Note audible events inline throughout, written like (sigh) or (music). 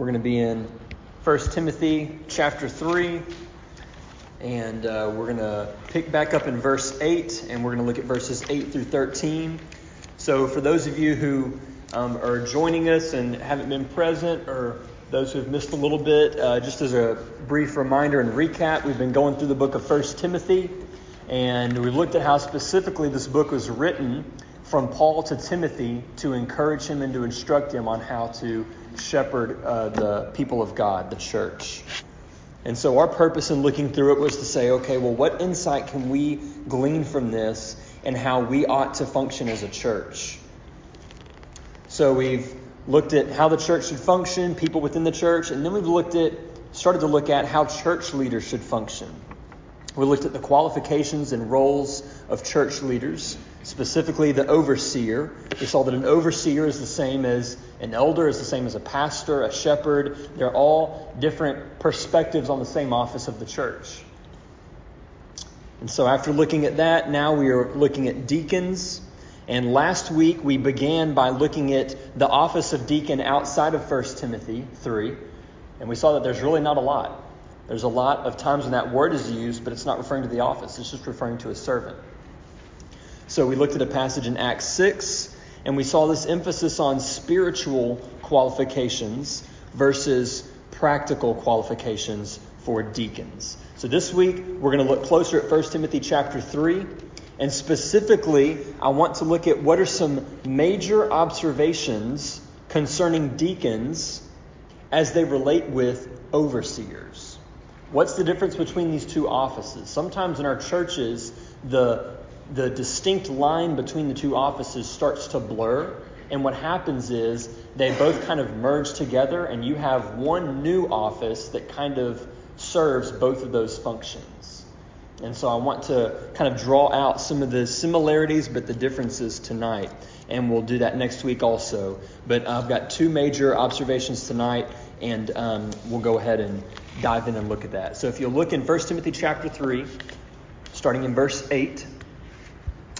We're going to be in 1 Timothy chapter 3, and uh, we're going to pick back up in verse 8, and we're going to look at verses 8 through 13. So, for those of you who um, are joining us and haven't been present, or those who have missed a little bit, uh, just as a brief reminder and recap, we've been going through the book of 1 Timothy, and we looked at how specifically this book was written from Paul to Timothy to encourage him and to instruct him on how to shepherd uh, the people of God, the church. And so, our purpose in looking through it was to say, okay, well, what insight can we glean from this and how we ought to function as a church? So, we've looked at how the church should function, people within the church, and then we've looked at, started to look at how church leaders should function. We looked at the qualifications and roles of church leaders specifically the overseer. We saw that an overseer is the same as an elder, is the same as a pastor, a shepherd. They're all different perspectives on the same office of the church. And so, after looking at that, now we are looking at deacons. And last week we began by looking at the office of deacon outside of 1 Timothy 3. And we saw that there's really not a lot. There's a lot of times when that word is used, but it's not referring to the office, it's just referring to a servant. So we looked at a passage in Acts 6, and we saw this emphasis on spiritual qualifications versus practical qualifications for deacons. So this week, we're going to look closer at 1 Timothy chapter 3. And specifically, I want to look at what are some major observations concerning deacons as they relate with overseers. What's the difference between these two offices? Sometimes in our churches, the the distinct line between the two offices starts to blur. And what happens is they both kind of merge together, and you have one new office that kind of serves both of those functions. And so I want to kind of draw out some of the similarities but the differences tonight. And we'll do that next week also. But I've got two major observations tonight, and um, we'll go ahead and dive in and look at that. So if you look in 1 Timothy chapter 3, starting in verse 8.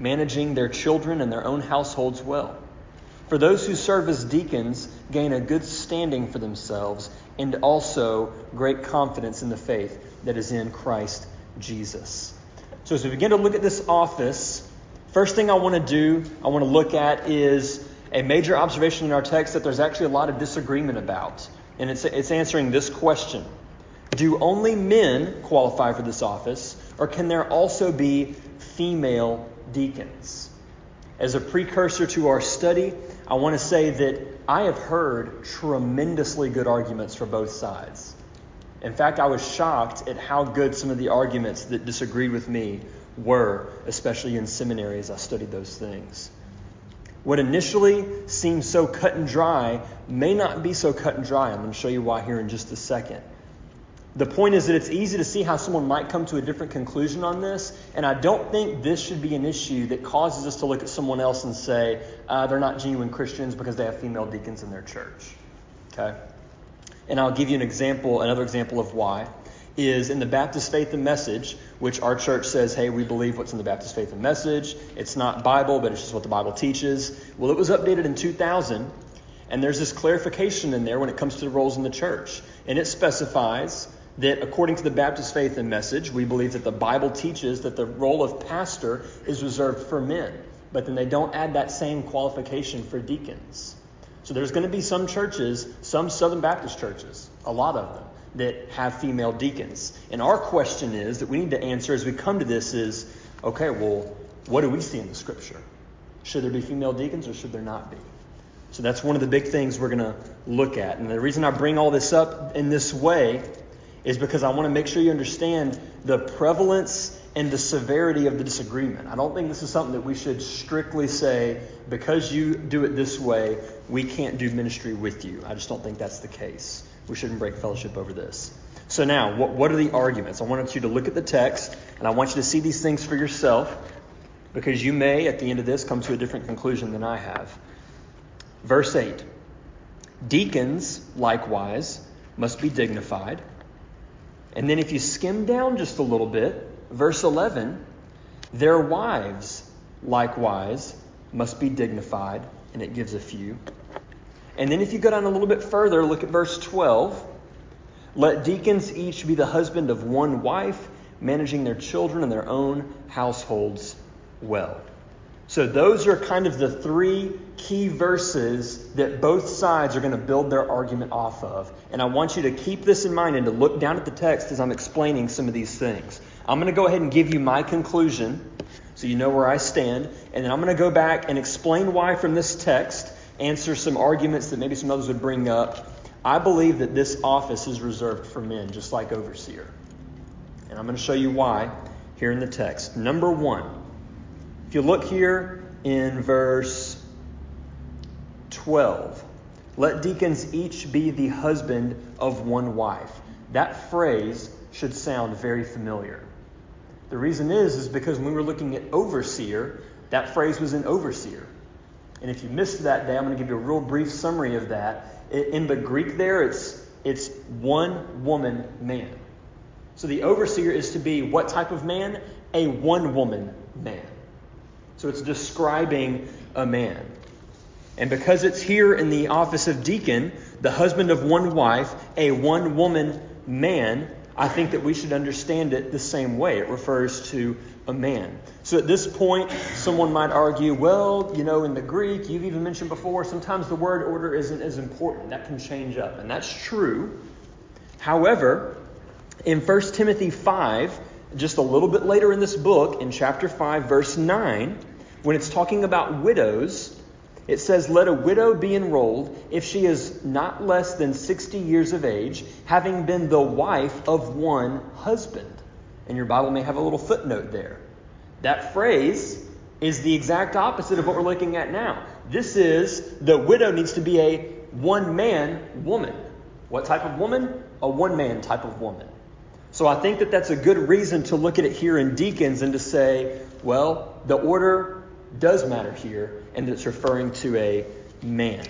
managing their children and their own households well. For those who serve as deacons gain a good standing for themselves and also great confidence in the faith that is in Christ Jesus. So, as we begin to look at this office, first thing I want to do, I want to look at is a major observation in our text that there's actually a lot of disagreement about. And it's, it's answering this question Do only men qualify for this office, or can there also be female deacons. As a precursor to our study, I want to say that I have heard tremendously good arguments for both sides. In fact, I was shocked at how good some of the arguments that disagreed with me were, especially in seminary as I studied those things. What initially seemed so cut and dry may not be so cut and dry. I'm going to show you why here in just a second. The point is that it's easy to see how someone might come to a different conclusion on this, and I don't think this should be an issue that causes us to look at someone else and say uh, they're not genuine Christians because they have female deacons in their church. Okay? And I'll give you an example, another example of why. Is in the Baptist Faith and Message, which our church says, hey, we believe what's in the Baptist Faith and Message. It's not Bible, but it's just what the Bible teaches. Well, it was updated in 2000, and there's this clarification in there when it comes to the roles in the church. And it specifies that according to the Baptist faith and message, we believe that the Bible teaches that the role of pastor is reserved for men, but then they don't add that same qualification for deacons. So there's going to be some churches, some Southern Baptist churches, a lot of them, that have female deacons. And our question is that we need to answer as we come to this is okay, well, what do we see in the scripture? Should there be female deacons or should there not be? So that's one of the big things we're going to look at. And the reason I bring all this up in this way is because I want to make sure you understand the prevalence and the severity of the disagreement. I don't think this is something that we should strictly say, because you do it this way, we can't do ministry with you. I just don't think that's the case. We shouldn't break fellowship over this. So, now, what, what are the arguments? I want you to look at the text, and I want you to see these things for yourself, because you may, at the end of this, come to a different conclusion than I have. Verse 8 Deacons, likewise, must be dignified. And then, if you skim down just a little bit, verse 11 their wives, likewise, must be dignified. And it gives a few. And then, if you go down a little bit further, look at verse 12. Let deacons each be the husband of one wife, managing their children and their own households well. So, those are kind of the three key verses that both sides are going to build their argument off of. And I want you to keep this in mind and to look down at the text as I'm explaining some of these things. I'm going to go ahead and give you my conclusion so you know where I stand. And then I'm going to go back and explain why from this text, answer some arguments that maybe some others would bring up. I believe that this office is reserved for men, just like overseer. And I'm going to show you why here in the text. Number one, if you look here in verse 12, let deacons each be the husband of one wife. That phrase should sound very familiar. The reason is, is because when we were looking at overseer, that phrase was in overseer. And if you missed that day, I'm going to give you a real brief summary of that. In the Greek, there, it's, it's one woman man. So the overseer is to be what type of man? A one woman man. So it's describing a man. And because it's here in the office of deacon, the husband of one wife, a one woman man, I think that we should understand it the same way. It refers to a man. So at this point, someone might argue, well, you know, in the Greek, you've even mentioned before, sometimes the word order isn't as important. That can change up. And that's true. However, in 1 Timothy 5, just a little bit later in this book, in chapter 5, verse 9, when it's talking about widows, it says, Let a widow be enrolled if she is not less than 60 years of age, having been the wife of one husband. And your Bible may have a little footnote there. That phrase is the exact opposite of what we're looking at now. This is the widow needs to be a one man woman. What type of woman? A one man type of woman. So I think that that's a good reason to look at it here in deacons and to say, well, the order does matter here, and it's referring to a man.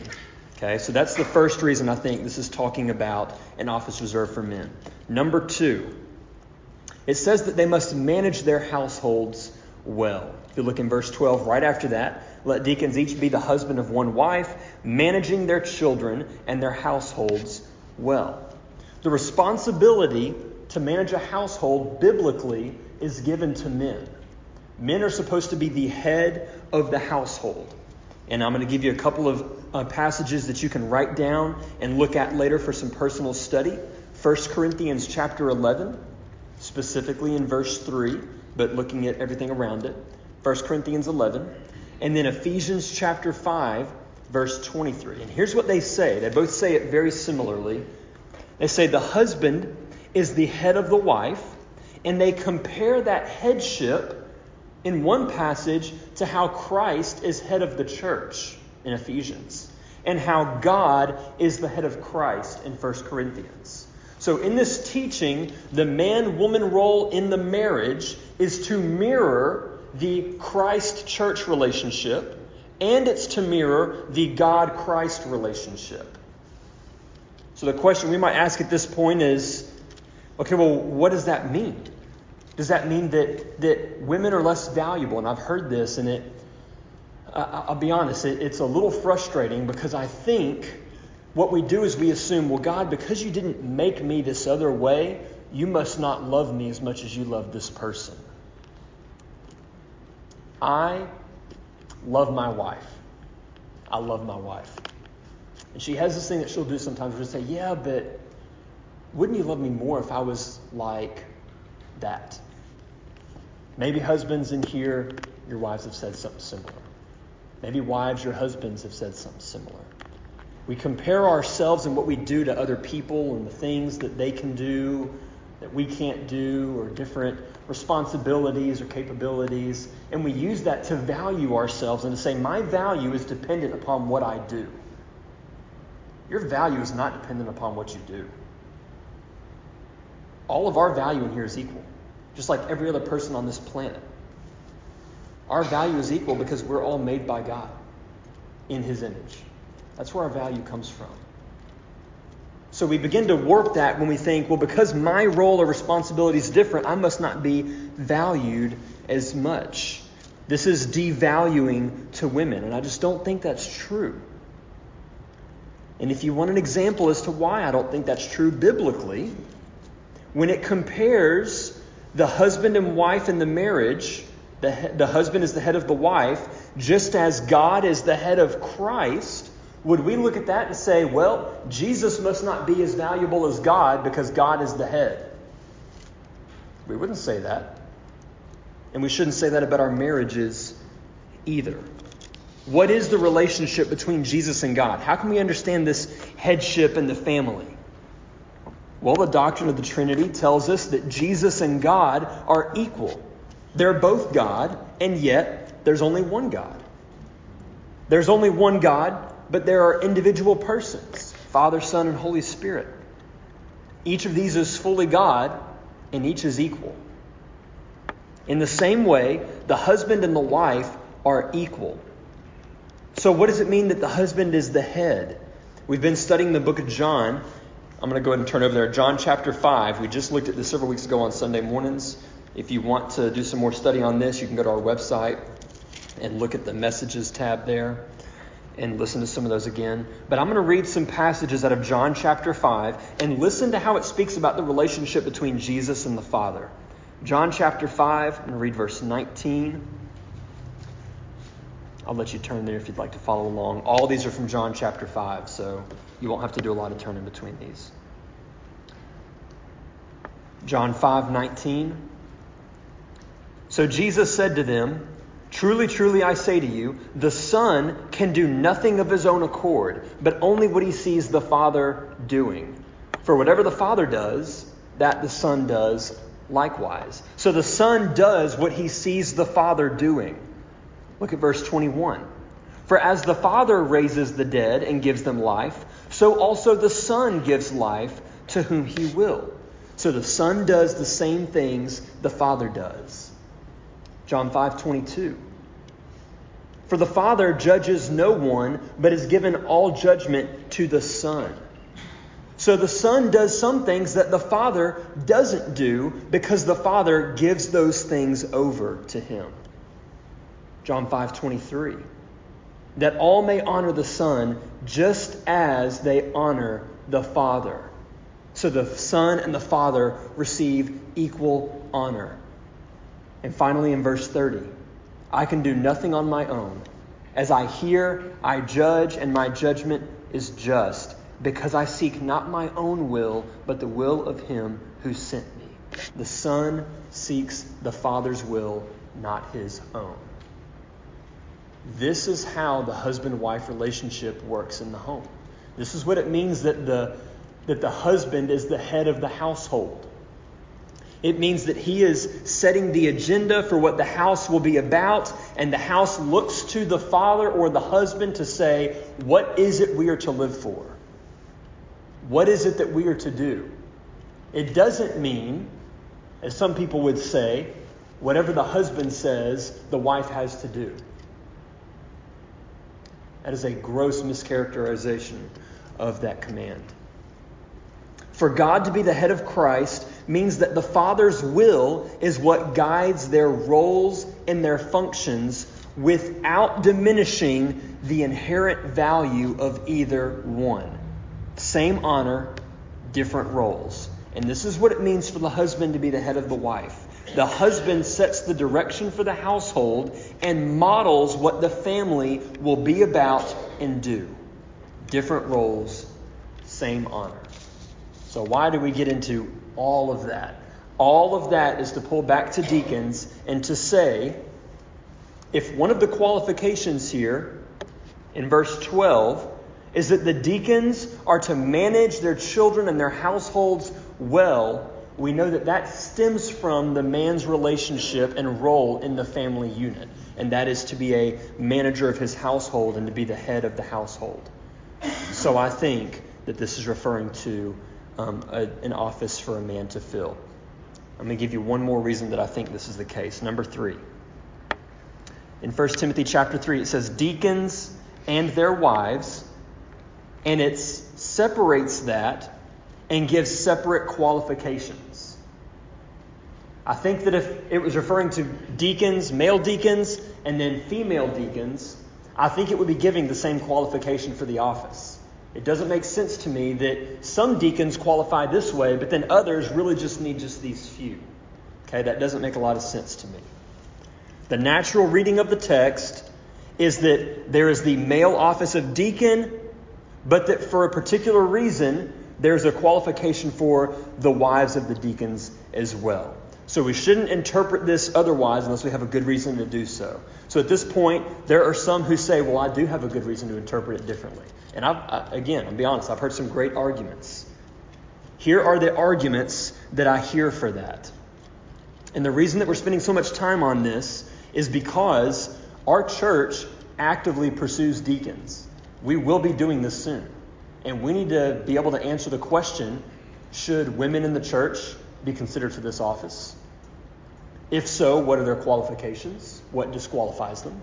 Okay, so that's the first reason I think this is talking about an office reserved for men. Number two, it says that they must manage their households well. If you look in verse 12, right after that, let deacons each be the husband of one wife, managing their children and their households well. The responsibility to manage a household biblically is given to men. Men are supposed to be the head of the household. And I'm going to give you a couple of uh, passages that you can write down and look at later for some personal study. 1 Corinthians chapter 11, specifically in verse 3, but looking at everything around it. 1 Corinthians 11. And then Ephesians chapter 5, verse 23. And here's what they say. They both say it very similarly. They say the husband is the head of the wife, and they compare that headship in one passage to how Christ is head of the church in Ephesians, and how God is the head of Christ in 1 Corinthians. So, in this teaching, the man woman role in the marriage is to mirror the Christ church relationship, and it's to mirror the God Christ relationship. So, the question we might ask at this point is okay, well, what does that mean? Does that mean that, that women are less valuable? And I've heard this, and it, I'll be honest, it, it's a little frustrating because I think what we do is we assume, well, God, because you didn't make me this other way, you must not love me as much as you love this person. I love my wife. I love my wife. And she has this thing that she'll do sometimes where she'll say, Yeah, but wouldn't you love me more if I was like that? Maybe husbands in here, your wives have said something similar. Maybe wives, your husbands have said something similar. We compare ourselves and what we do to other people and the things that they can do that we can't do or different responsibilities or capabilities. And we use that to value ourselves and to say, my value is dependent upon what I do. Your value is not dependent upon what you do. All of our value in here is equal, just like every other person on this planet. Our value is equal because we're all made by God in His image. That's where our value comes from. So we begin to warp that when we think, well, because my role or responsibility is different, I must not be valued as much. This is devaluing to women, and I just don't think that's true. And if you want an example as to why I don't think that's true biblically, when it compares the husband and wife in the marriage, the, the husband is the head of the wife, just as God is the head of Christ, would we look at that and say, well, Jesus must not be as valuable as God because God is the head? We wouldn't say that. And we shouldn't say that about our marriages either. What is the relationship between Jesus and God? How can we understand this headship in the family? Well, the doctrine of the Trinity tells us that Jesus and God are equal. They're both God, and yet there's only one God. There's only one God but there are individual persons Father, Son, and Holy Spirit. Each of these is fully God, and each is equal. In the same way, the husband and the wife are equal. So, what does it mean that the husband is the head? We've been studying the book of John. I'm going to go ahead and turn over there. John chapter 5. We just looked at this several weeks ago on Sunday mornings. If you want to do some more study on this, you can go to our website and look at the messages tab there and listen to some of those again. But I'm going to read some passages out of John chapter 5 and listen to how it speaks about the relationship between Jesus and the Father. John chapter 5, I'm going to read verse 19. I'll let you turn there if you'd like to follow along. All these are from John chapter 5, so you won't have to do a lot of turning between these. John 5, 19. So Jesus said to them, Truly, truly, I say to you, the Son can do nothing of his own accord, but only what he sees the Father doing. For whatever the Father does, that the Son does likewise. So the Son does what he sees the Father doing. Look at verse 21. For as the Father raises the dead and gives them life, so also the Son gives life to whom he will. So the Son does the same things the Father does. John 5:22. For the Father judges no one, but has given all judgment to the Son. So the Son does some things that the Father doesn't do because the Father gives those things over to him. John 5:23. That all may honor the Son just as they honor the Father. So the Son and the Father receive equal honor. And finally, in verse 30, I can do nothing on my own. As I hear, I judge, and my judgment is just, because I seek not my own will, but the will of him who sent me. The Son seeks the Father's will, not his own. This is how the husband wife relationship works in the home. This is what it means that the, that the husband is the head of the household. It means that he is setting the agenda for what the house will be about, and the house looks to the father or the husband to say, What is it we are to live for? What is it that we are to do? It doesn't mean, as some people would say, whatever the husband says, the wife has to do. That is a gross mischaracterization of that command. For God to be the head of Christ means that the Father's will is what guides their roles and their functions without diminishing the inherent value of either one. Same honor, different roles. And this is what it means for the husband to be the head of the wife. The husband sets the direction for the household and models what the family will be about and do. Different roles, same honor. So, why do we get into all of that. All of that is to pull back to deacons and to say if one of the qualifications here in verse 12 is that the deacons are to manage their children and their households well, we know that that stems from the man's relationship and role in the family unit, and that is to be a manager of his household and to be the head of the household. So I think that this is referring to um, a, an office for a man to fill. I'm going to give you one more reason that I think this is the case. Number three. In 1 Timothy chapter 3, it says, Deacons and their wives, and it separates that and gives separate qualifications. I think that if it was referring to deacons, male deacons, and then female deacons, I think it would be giving the same qualification for the office. It doesn't make sense to me that some deacons qualify this way, but then others really just need just these few. Okay, that doesn't make a lot of sense to me. The natural reading of the text is that there is the male office of deacon, but that for a particular reason, there's a qualification for the wives of the deacons as well. So we shouldn't interpret this otherwise unless we have a good reason to do so. So at this point, there are some who say, well, I do have a good reason to interpret it differently. And I've, I, again, I'll be honest, I've heard some great arguments. Here are the arguments that I hear for that. And the reason that we're spending so much time on this is because our church actively pursues deacons. We will be doing this soon. And we need to be able to answer the question should women in the church be considered for this office? If so, what are their qualifications? What disqualifies them?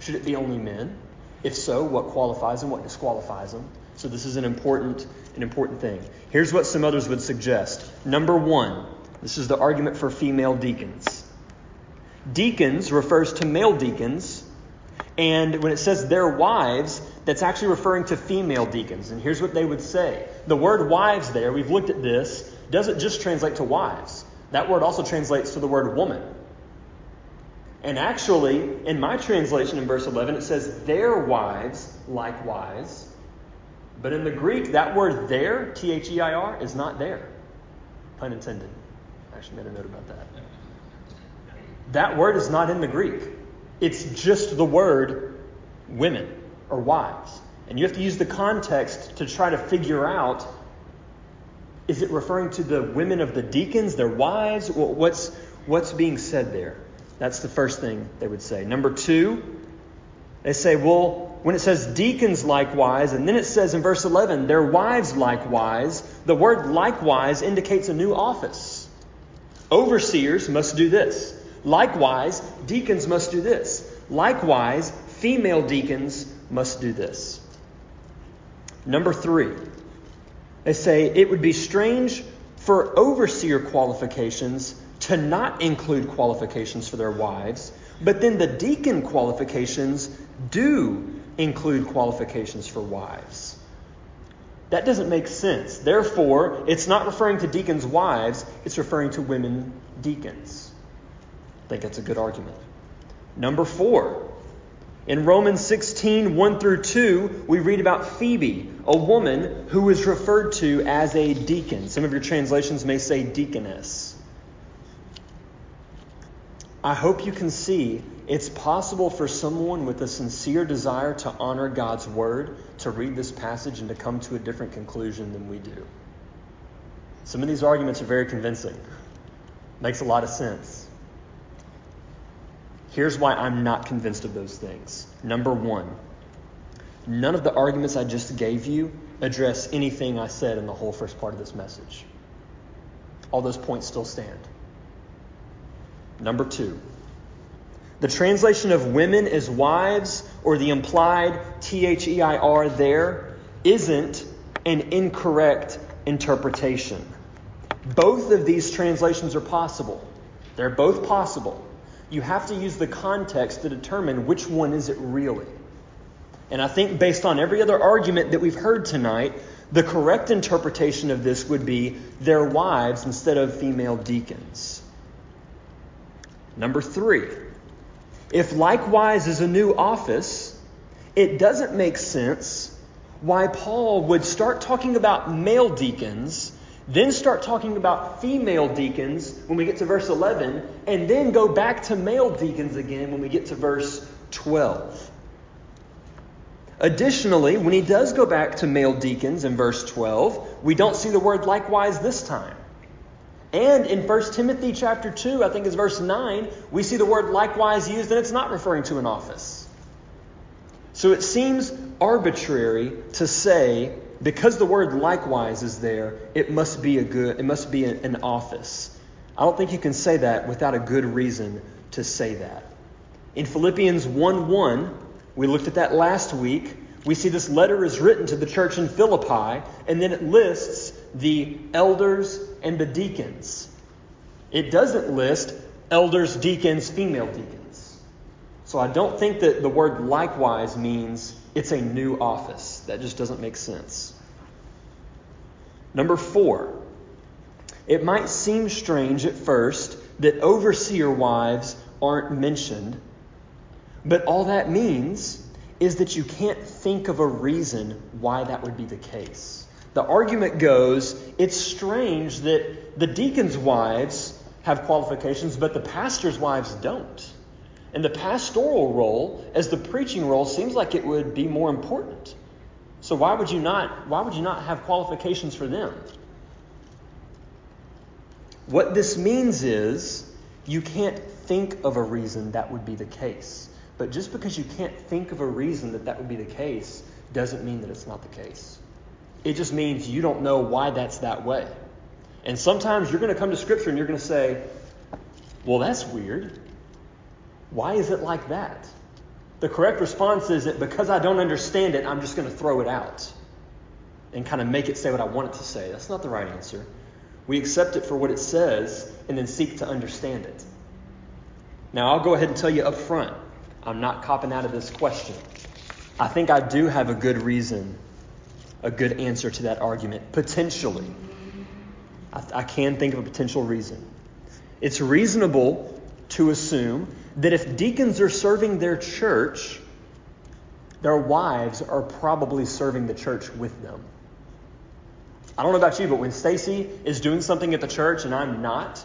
Should it be only men? If so, what qualifies them? What disqualifies them? So this is an important, an important thing. Here's what some others would suggest. Number one, this is the argument for female deacons. Deacons refers to male deacons, and when it says their wives, that's actually referring to female deacons. And here's what they would say. The word wives there, we've looked at this, doesn't just translate to wives. That word also translates to the word woman. And actually, in my translation in verse 11, it says, their wives likewise. But in the Greek, that word there, T H E I R, is not there. Pun intended. I actually made a note about that. That word is not in the Greek. It's just the word women or wives. And you have to use the context to try to figure out is it referring to the women of the deacons, their wives? What's, what's being said there? That's the first thing they would say. Number two, they say, well, when it says deacons likewise, and then it says in verse 11, their wives likewise, the word likewise indicates a new office. Overseers must do this. Likewise, deacons must do this. Likewise, female deacons must do this. Number three, they say it would be strange for overseer qualifications to not include qualifications for their wives, but then the deacon qualifications do include qualifications for wives. That doesn't make sense. Therefore, it's not referring to deacons' wives, it's referring to women deacons. I think that's a good argument. Number four, in Romans 16, 1 through 2, we read about Phoebe, a woman who is referred to as a deacon. Some of your translations may say deaconess. I hope you can see it's possible for someone with a sincere desire to honor God's word to read this passage and to come to a different conclusion than we do. Some of these arguments are very convincing. Makes a lot of sense. Here's why I'm not convinced of those things. Number one, none of the arguments I just gave you address anything I said in the whole first part of this message. All those points still stand. Number two, the translation of women as wives or the implied T H E I R there isn't an incorrect interpretation. Both of these translations are possible. They're both possible. You have to use the context to determine which one is it really. And I think based on every other argument that we've heard tonight, the correct interpretation of this would be their wives instead of female deacons. Number three, if likewise is a new office, it doesn't make sense why Paul would start talking about male deacons, then start talking about female deacons when we get to verse 11, and then go back to male deacons again when we get to verse 12. Additionally, when he does go back to male deacons in verse 12, we don't see the word likewise this time. And in 1 Timothy chapter 2, I think it's verse 9, we see the word likewise used and it's not referring to an office. So it seems arbitrary to say because the word likewise is there, it must be a good it must be an office. I don't think you can say that without a good reason to say that. In Philippians 1 1, we looked at that last week. We see this letter is written to the church in Philippi, and then it lists the elders and the deacons. It doesn't list elders, deacons, female deacons. So I don't think that the word likewise means it's a new office. That just doesn't make sense. Number four, it might seem strange at first that overseer wives aren't mentioned, but all that means is that you can't think of a reason why that would be the case. The argument goes it's strange that the deacons' wives have qualifications, but the pastor's wives don't. And the pastoral role, as the preaching role, seems like it would be more important. So why would you not why would you not have qualifications for them? What this means is you can't think of a reason that would be the case. But just because you can't think of a reason that that would be the case doesn't mean that it's not the case. It just means you don't know why that's that way. And sometimes you're going to come to Scripture and you're going to say, well, that's weird. Why is it like that? The correct response is that because I don't understand it, I'm just going to throw it out and kind of make it say what I want it to say. That's not the right answer. We accept it for what it says and then seek to understand it. Now, I'll go ahead and tell you up front I'm not copping out of this question. I think I do have a good reason, a good answer to that argument, potentially. I, I can think of a potential reason. It's reasonable to assume that if deacons are serving their church, their wives are probably serving the church with them. I don't know about you, but when Stacy is doing something at the church and I'm not,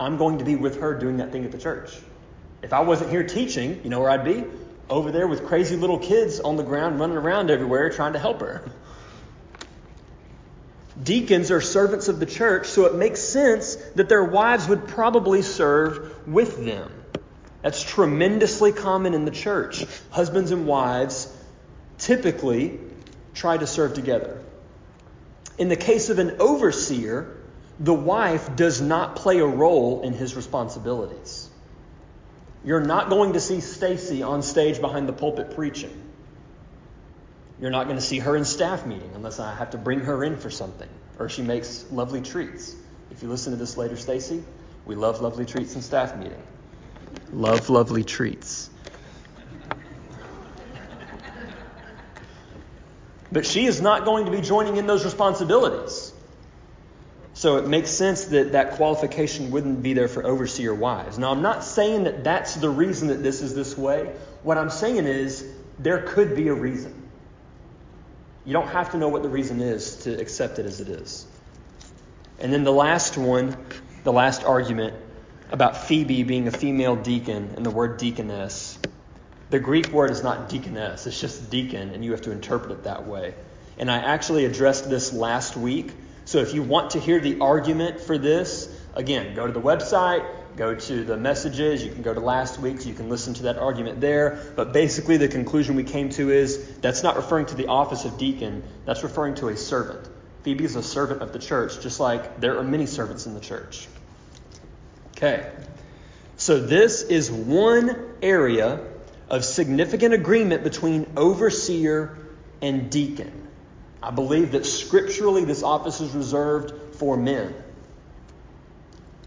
I'm going to be with her doing that thing at the church. If I wasn't here teaching, you know where I'd be? Over there with crazy little kids on the ground running around everywhere trying to help her. Deacons are servants of the church, so it makes sense that their wives would probably serve with them. That's tremendously common in the church. Husbands and wives typically try to serve together. In the case of an overseer, the wife does not play a role in his responsibilities. You're not going to see Stacy on stage behind the pulpit preaching. You're not going to see her in staff meeting unless I have to bring her in for something or she makes lovely treats. If you listen to this later, Stacy, we love lovely treats in staff meeting. Love lovely treats. But she is not going to be joining in those responsibilities. So it makes sense that that qualification wouldn't be there for overseer wives. Now, I'm not saying that that's the reason that this is this way. What I'm saying is there could be a reason. You don't have to know what the reason is to accept it as it is. And then the last one, the last argument about Phoebe being a female deacon and the word deaconess. The Greek word is not deaconess, it's just deacon, and you have to interpret it that way. And I actually addressed this last week so if you want to hear the argument for this, again, go to the website, go to the messages, you can go to last week's, you can listen to that argument there. But basically, the conclusion we came to is that's not referring to the office of deacon, that's referring to a servant. Phoebe is a servant of the church, just like there are many servants in the church. Okay, so this is one area of significant agreement between overseer and deacon. I believe that scripturally this office is reserved for men.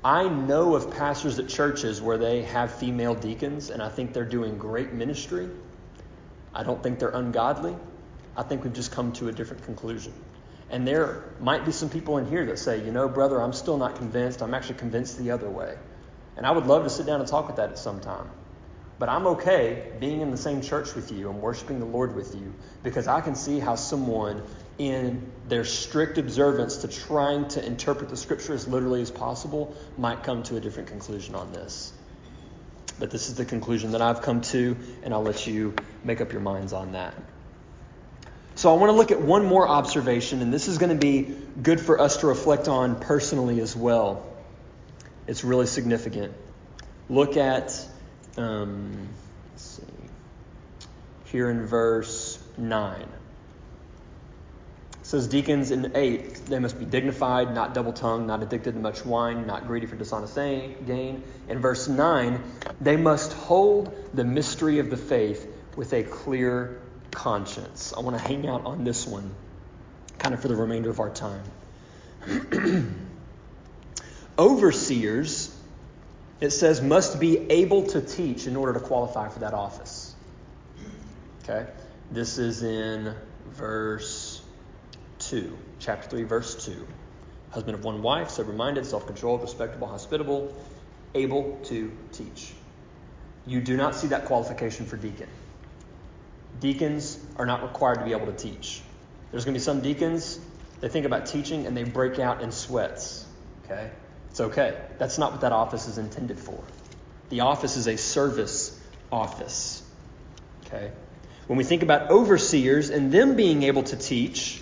I know of pastors at churches where they have female deacons, and I think they're doing great ministry. I don't think they're ungodly. I think we've just come to a different conclusion. And there might be some people in here that say, you know, brother, I'm still not convinced. I'm actually convinced the other way. And I would love to sit down and talk with that at some time. But I'm okay being in the same church with you and worshiping the Lord with you because I can see how someone in their strict observance to trying to interpret the scripture as literally as possible might come to a different conclusion on this. But this is the conclusion that I've come to, and I'll let you make up your minds on that. So I want to look at one more observation, and this is going to be good for us to reflect on personally as well. It's really significant. Look at, um, let's see, here in verse 9. It says, Deacons in 8, they must be dignified, not double tongued, not addicted to much wine, not greedy for dishonest gain. In verse 9, they must hold the mystery of the faith with a clear conscience. I want to hang out on this one kind of for the remainder of our time. (clears throat) Overseers, it says, must be able to teach in order to qualify for that office. Okay? This is in verse 2, chapter 3, verse 2. Husband of one wife, sober minded, self controlled, respectable, hospitable, able to teach. You do not see that qualification for deacon. Deacons are not required to be able to teach. There's going to be some deacons, they think about teaching and they break out in sweats. Okay? It's okay. That's not what that office is intended for. The office is a service office. Okay? When we think about overseers and them being able to teach,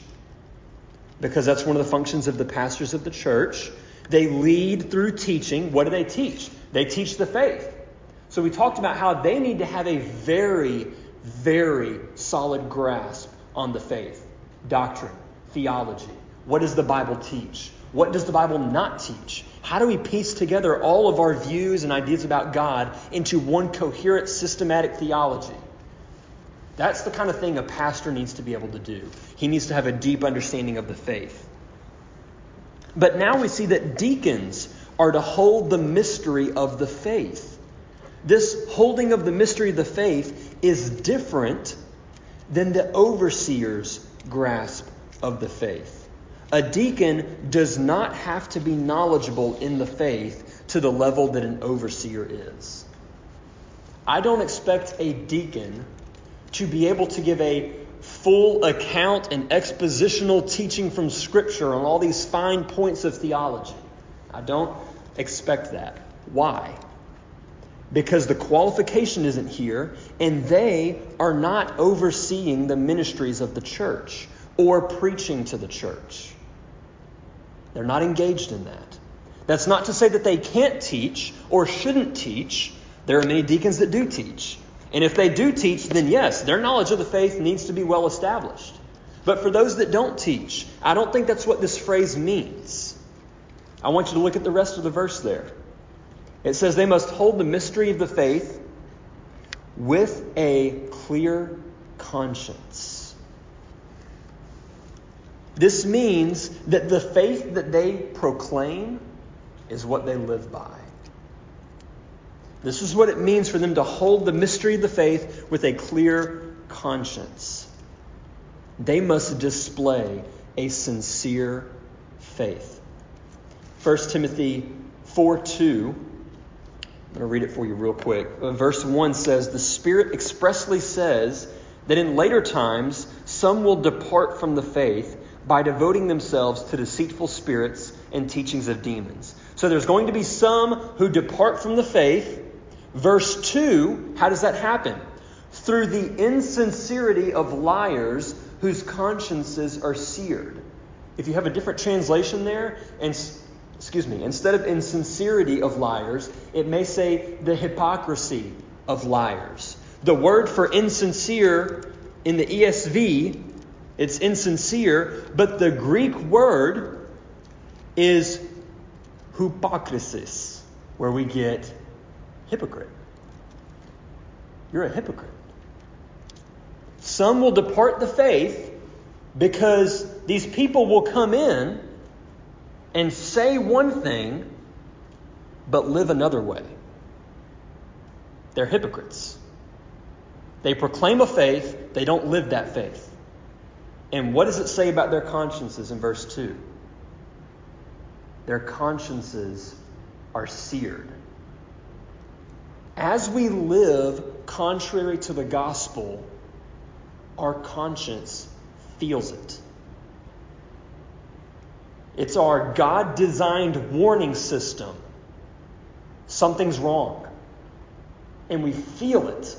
because that's one of the functions of the pastors of the church, they lead through teaching. What do they teach? They teach the faith. So we talked about how they need to have a very very solid grasp on the faith, doctrine, theology. What does the Bible teach? What does the Bible not teach? How do we piece together all of our views and ideas about God into one coherent, systematic theology? That's the kind of thing a pastor needs to be able to do. He needs to have a deep understanding of the faith. But now we see that deacons are to hold the mystery of the faith. This holding of the mystery of the faith is different than the overseer's grasp of the faith. A deacon does not have to be knowledgeable in the faith to the level that an overseer is. I don't expect a deacon to be able to give a full account and expositional teaching from Scripture on all these fine points of theology. I don't expect that. Why? Because the qualification isn't here, and they are not overseeing the ministries of the church or preaching to the church. They're not engaged in that. That's not to say that they can't teach or shouldn't teach. There are many deacons that do teach. And if they do teach, then yes, their knowledge of the faith needs to be well established. But for those that don't teach, I don't think that's what this phrase means. I want you to look at the rest of the verse there. It says they must hold the mystery of the faith with a clear conscience. This means that the faith that they proclaim is what they live by. This is what it means for them to hold the mystery of the faith with a clear conscience. They must display a sincere faith. 1 Timothy 4 2 I'm going to read it for you real quick. Uh, verse 1 says, The Spirit expressly says that in later times some will depart from the faith by devoting themselves to deceitful spirits and teachings of demons. So there's going to be some who depart from the faith. Verse 2, how does that happen? Through the insincerity of liars whose consciences are seared. If you have a different translation there, and excuse me, instead of insincerity of liars, it may say the hypocrisy of liars. The word for insincere in the ESV, it's insincere, but the Greek word is hypocrisis, where we get hypocrite. You're a hypocrite. Some will depart the faith because these people will come in and say one thing, but live another way. They're hypocrites. They proclaim a faith, they don't live that faith. And what does it say about their consciences in verse 2? Their consciences are seared. As we live contrary to the gospel, our conscience feels it. It's our God designed warning system. Something's wrong. And we feel it.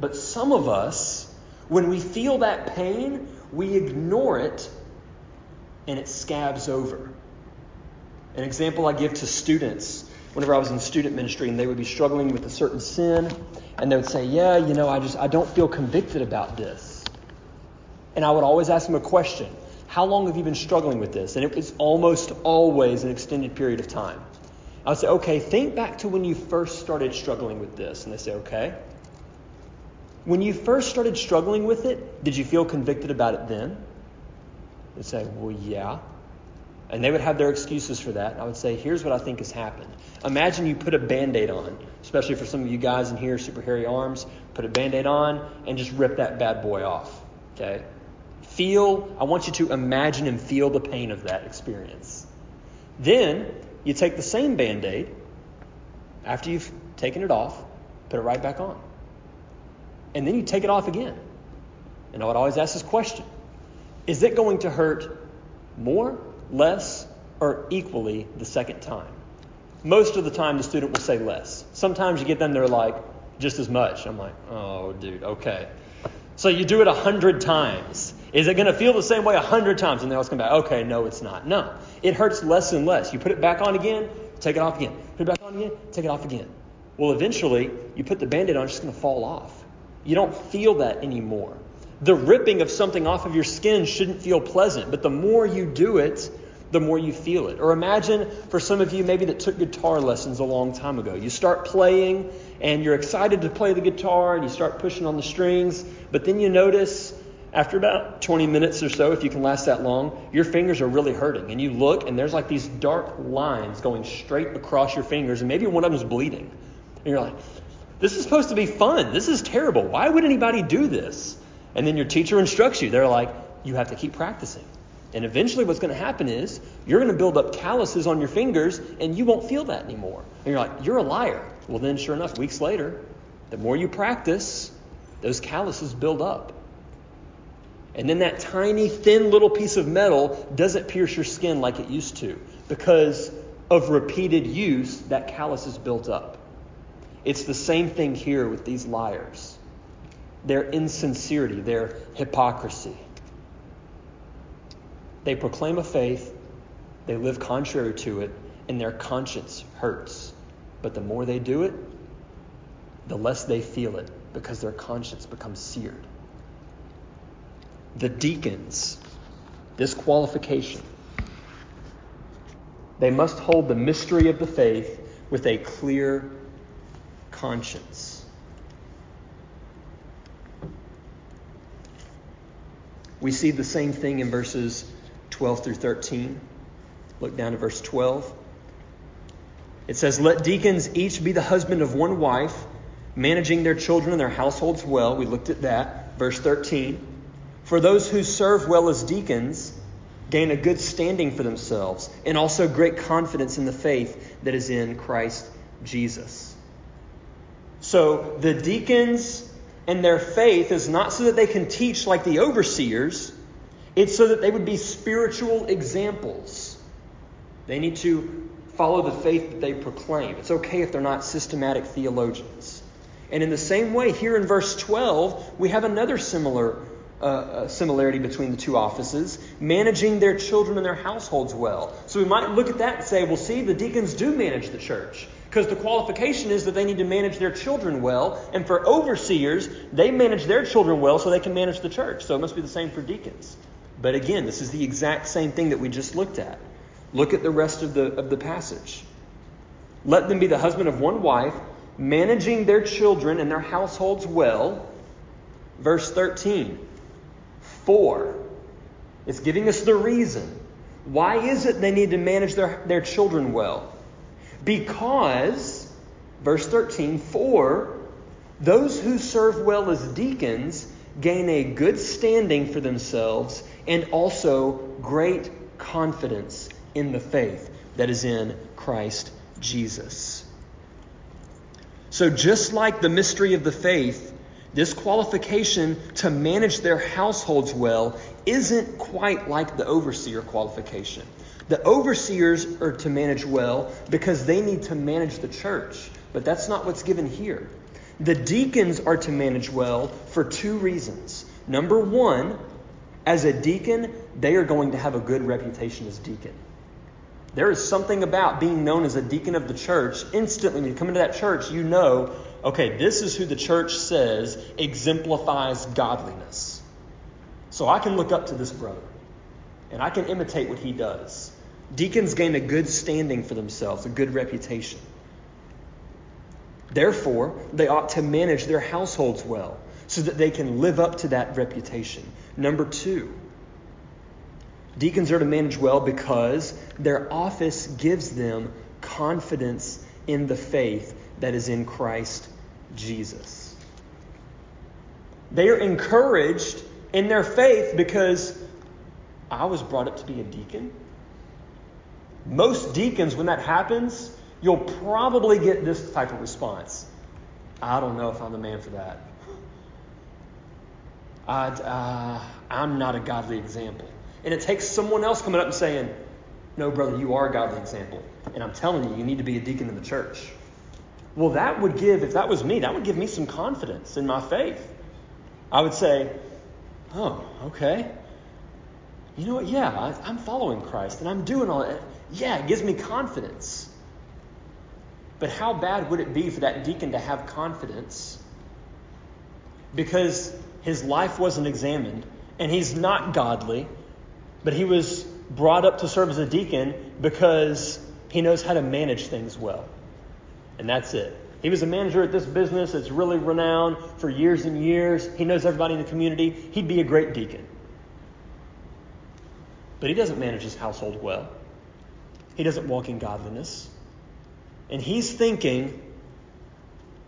But some of us When we feel that pain, we ignore it and it scabs over. An example I give to students whenever I was in student ministry and they would be struggling with a certain sin and they would say, "Yeah, you know, I just I don't feel convicted about this." And I would always ask them a question. How long have you been struggling with this? And it was almost always an extended period of time. I would say, okay, think back to when you first started struggling with this. And they say, okay. When you first started struggling with it, did you feel convicted about it then? They'd say, well, yeah. And they would have their excuses for that. And I would say, here's what I think has happened. Imagine you put a band aid on, especially for some of you guys in here, super hairy arms, put a band aid on and just rip that bad boy off. Okay? Feel, I want you to imagine and feel the pain of that experience. Then you take the same band aid after you've taken it off, put it right back on. And then you take it off again. And I would always ask this question Is it going to hurt more, less, or equally the second time? Most of the time, the student will say less. Sometimes you get them, they're like, just as much. I'm like, oh, dude, okay. So you do it a hundred times. Is it going to feel the same way a hundred times? And they always come back, okay, no, it's not. No, it hurts less and less. You put it back on again, take it off again. Put it back on again, take it off again. Well, eventually, you put the band-aid on, it's just going to fall off. You don't feel that anymore. The ripping of something off of your skin shouldn't feel pleasant, but the more you do it, the more you feel it. Or imagine for some of you maybe that took guitar lessons a long time ago. You start playing and you're excited to play the guitar and you start pushing on the strings, but then you notice after about 20 minutes or so, if you can last that long, your fingers are really hurting. And you look and there's like these dark lines going straight across your fingers, and maybe one of them's bleeding. And you're like, this is supposed to be fun. This is terrible. Why would anybody do this? And then your teacher instructs you. They're like, you have to keep practicing. And eventually, what's going to happen is you're going to build up calluses on your fingers and you won't feel that anymore. And you're like, you're a liar. Well, then, sure enough, weeks later, the more you practice, those calluses build up. And then that tiny, thin little piece of metal doesn't pierce your skin like it used to because of repeated use, that callus is built up. It's the same thing here with these liars their insincerity, their hypocrisy. They proclaim a faith, they live contrary to it, and their conscience hurts. But the more they do it, the less they feel it because their conscience becomes seared. The deacons, this qualification, they must hold the mystery of the faith with a clear conscience. We see the same thing in verses 12 through 13. Look down to verse 12. It says, Let deacons each be the husband of one wife, managing their children and their households well. We looked at that. Verse 13. For those who serve well as deacons gain a good standing for themselves and also great confidence in the faith that is in Christ Jesus. So the deacons and their faith is not so that they can teach like the overseers it's so that they would be spiritual examples. They need to follow the faith that they proclaim. It's okay if they're not systematic theologians. And in the same way, here in verse 12, we have another similar uh, similarity between the two offices managing their children and their households well. So we might look at that and say, well, see, the deacons do manage the church. Because the qualification is that they need to manage their children well. And for overseers, they manage their children well so they can manage the church. So it must be the same for deacons. But again, this is the exact same thing that we just looked at. Look at the rest of the, of the passage. Let them be the husband of one wife, managing their children and their households well. Verse 13. For. It's giving us the reason. Why is it they need to manage their, their children well? Because, verse 13, for those who serve well as deacons gain a good standing for themselves and also great confidence in the faith that is in Christ Jesus. So, just like the mystery of the faith, this qualification to manage their households well isn't quite like the overseer qualification. The overseers are to manage well because they need to manage the church, but that's not what's given here. The deacons are to manage well for two reasons. Number one, as a deacon, they are going to have a good reputation as deacon. There is something about being known as a deacon of the church. Instantly, when you come into that church, you know, okay, this is who the church says exemplifies godliness. So I can look up to this brother and I can imitate what he does. Deacons gain a good standing for themselves, a good reputation. Therefore, they ought to manage their households well so that they can live up to that reputation. Number two, deacons are to manage well because their office gives them confidence in the faith that is in Christ Jesus. They are encouraged in their faith because I was brought up to be a deacon. Most deacons, when that happens, you'll probably get this type of response I don't know if I'm the man for that. I, uh, I'm not a godly example. And it takes someone else coming up and saying, No, brother, you are a godly example. And I'm telling you, you need to be a deacon in the church. Well, that would give, if that was me, that would give me some confidence in my faith. I would say, Oh, okay. You know what? Yeah, I, I'm following Christ and I'm doing all that. Yeah, it gives me confidence. But how bad would it be for that deacon to have confidence because his life wasn't examined and he's not godly, but he was brought up to serve as a deacon because he knows how to manage things well? And that's it. He was a manager at this business that's really renowned for years and years. He knows everybody in the community. He'd be a great deacon. But he doesn't manage his household well. He doesn't walk in godliness. And he's thinking,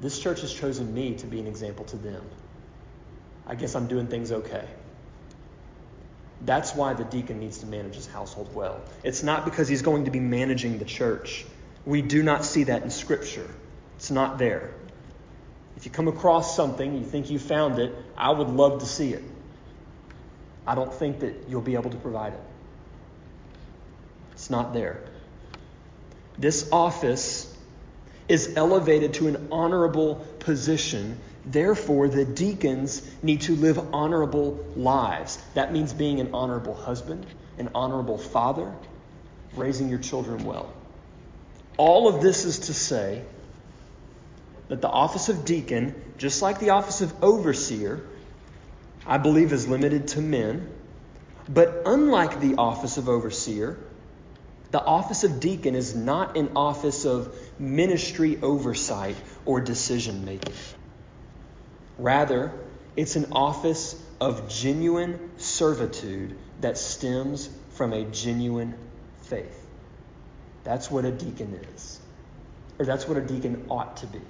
this church has chosen me to be an example to them. I guess I'm doing things okay. That's why the deacon needs to manage his household well. It's not because he's going to be managing the church. We do not see that in Scripture, it's not there. If you come across something, you think you found it, I would love to see it. I don't think that you'll be able to provide it. It's not there. This office is elevated to an honorable position. Therefore, the deacons need to live honorable lives. That means being an honorable husband, an honorable father, raising your children well. All of this is to say that the office of deacon, just like the office of overseer, I believe is limited to men. But unlike the office of overseer, the office of deacon is not an office of ministry oversight or decision making. Rather, it's an office of genuine servitude that stems from a genuine faith. That's what a deacon is, or that's what a deacon ought to be.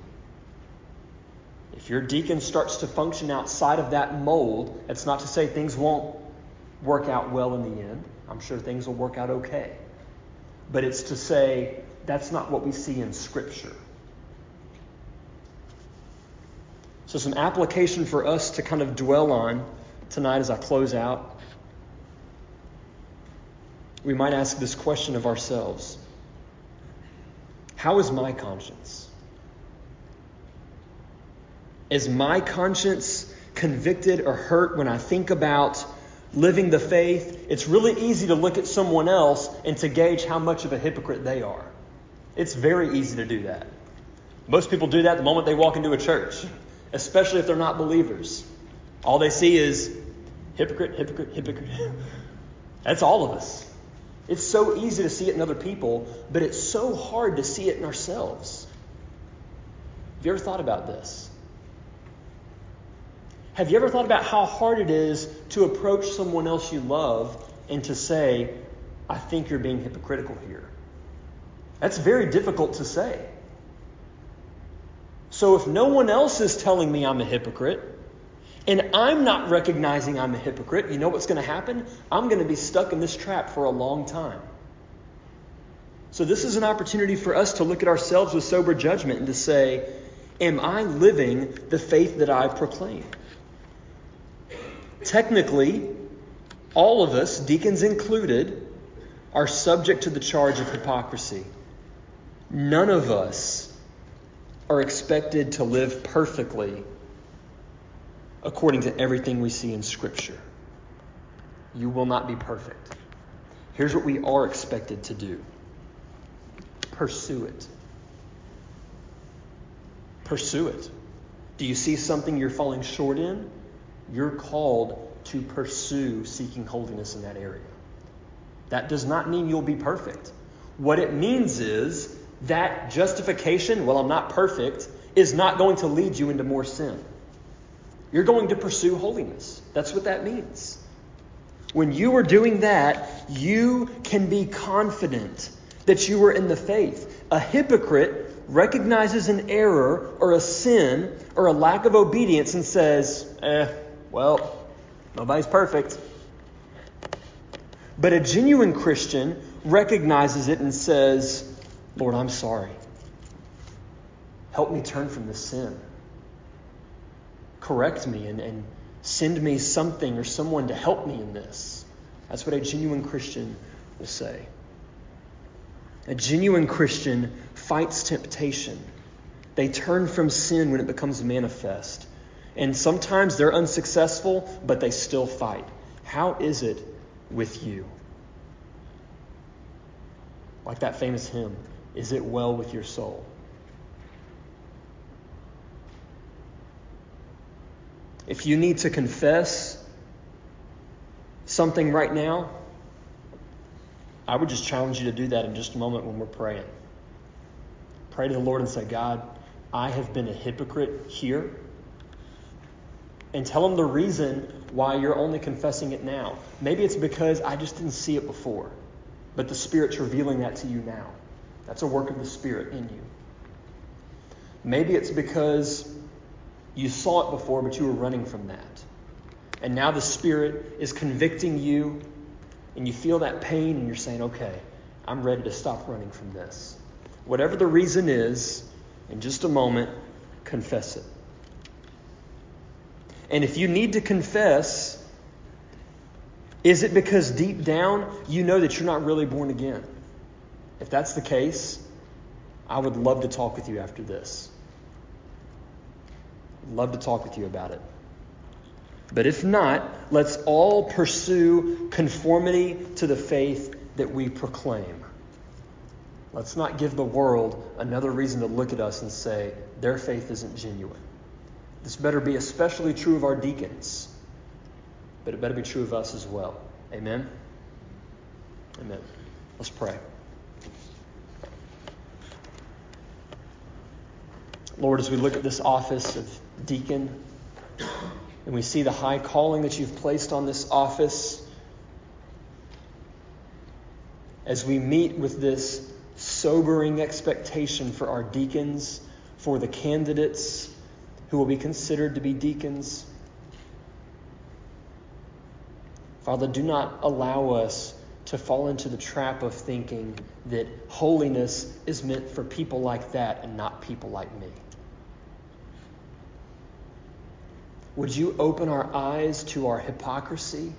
If your deacon starts to function outside of that mold, it's not to say things won't work out well in the end. I'm sure things will work out okay but it's to say that's not what we see in Scripture. So, some application for us to kind of dwell on tonight as I close out. We might ask this question of ourselves How is my conscience? Is my conscience convicted or hurt when I think about living the faith, it's really easy to look at someone else and to gauge how much of a hypocrite they are. It's very easy to do that. Most people do that the moment they walk into a church, especially if they're not believers. All they see is hypocrite, hypocrite, hypocrite. (laughs) That's all of us. It's so easy to see it in other people, but it's so hard to see it in ourselves. Have you ever thought about this? Have you ever thought about how hard it is to approach someone else you love and to say, I think you're being hypocritical here? That's very difficult to say. So if no one else is telling me I'm a hypocrite, and I'm not recognizing I'm a hypocrite, you know what's going to happen? I'm going to be stuck in this trap for a long time. So, this is an opportunity for us to look at ourselves with sober judgment and to say, Am I living the faith that I've proclaimed? Technically, all of us, deacons included, are subject to the charge of hypocrisy. None of us are expected to live perfectly according to everything we see in Scripture. You will not be perfect. Here's what we are expected to do pursue it. Pursue it. Do you see something you're falling short in? You're called to pursue seeking holiness in that area. That does not mean you'll be perfect. What it means is that justification, well, I'm not perfect, is not going to lead you into more sin. You're going to pursue holiness. That's what that means. When you are doing that, you can be confident that you are in the faith. A hypocrite recognizes an error or a sin or a lack of obedience and says, eh, well, nobody's perfect. But a genuine Christian recognizes it and says, Lord, I'm sorry. Help me turn from this sin. Correct me and, and send me something or someone to help me in this. That's what a genuine Christian will say. A genuine Christian fights temptation. They turn from sin when it becomes manifest. And sometimes they're unsuccessful, but they still fight. How is it with you? Like that famous hymn, Is It Well With Your Soul? If you need to confess something right now, I would just challenge you to do that in just a moment when we're praying. Pray to the Lord and say, God, I have been a hypocrite here. And tell him the reason why you're only confessing it now. Maybe it's because I just didn't see it before, but the Spirit's revealing that to you now. That's a work of the Spirit in you. Maybe it's because you saw it before, but you were running from that. And now the Spirit is convicting you, and you feel that pain, and you're saying, okay, I'm ready to stop running from this. Whatever the reason is, in just a moment, confess it. And if you need to confess, is it because deep down you know that you're not really born again? If that's the case, I would love to talk with you after this. Love to talk with you about it. But if not, let's all pursue conformity to the faith that we proclaim. Let's not give the world another reason to look at us and say their faith isn't genuine. This better be especially true of our deacons, but it better be true of us as well. Amen? Amen. Let's pray. Lord, as we look at this office of deacon, and we see the high calling that you've placed on this office, as we meet with this sobering expectation for our deacons, for the candidates who will be considered to be deacons, Father, do not allow us to fall into the trap of thinking that holiness is meant for people like that and not people like me. Would you open our eyes to our hypocrisy?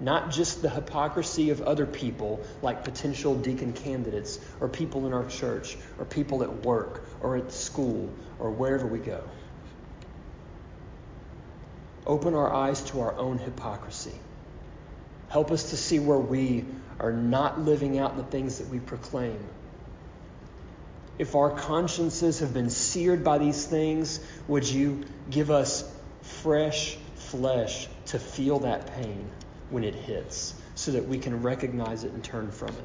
Not just the hypocrisy of other people, like potential deacon candidates, or people in our church, or people at work, or at school, or wherever we go. Open our eyes to our own hypocrisy. Help us to see where we are not living out the things that we proclaim. If our consciences have been seared by these things, would you give us fresh flesh to feel that pain when it hits so that we can recognize it and turn from it.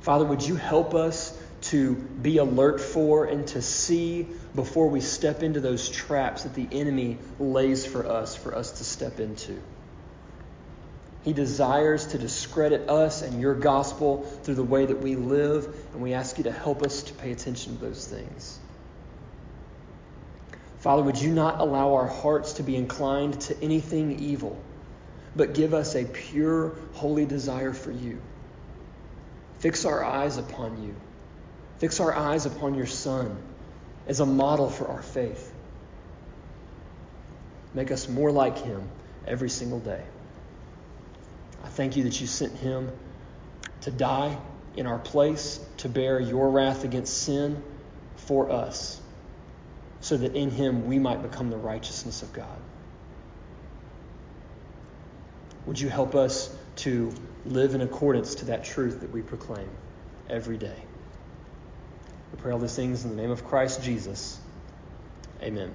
Father, would you help us to be alert for and to see before we step into those traps that the enemy lays for us, for us to step into? He desires to discredit us and your gospel through the way that we live, and we ask you to help us to pay attention to those things. Father, would you not allow our hearts to be inclined to anything evil, but give us a pure, holy desire for you? Fix our eyes upon you. Fix our eyes upon your Son as a model for our faith. Make us more like him every single day. I thank you that you sent him to die in our place, to bear your wrath against sin for us. So that in him we might become the righteousness of God. Would you help us to live in accordance to that truth that we proclaim every day? We pray all these things in the name of Christ Jesus. Amen.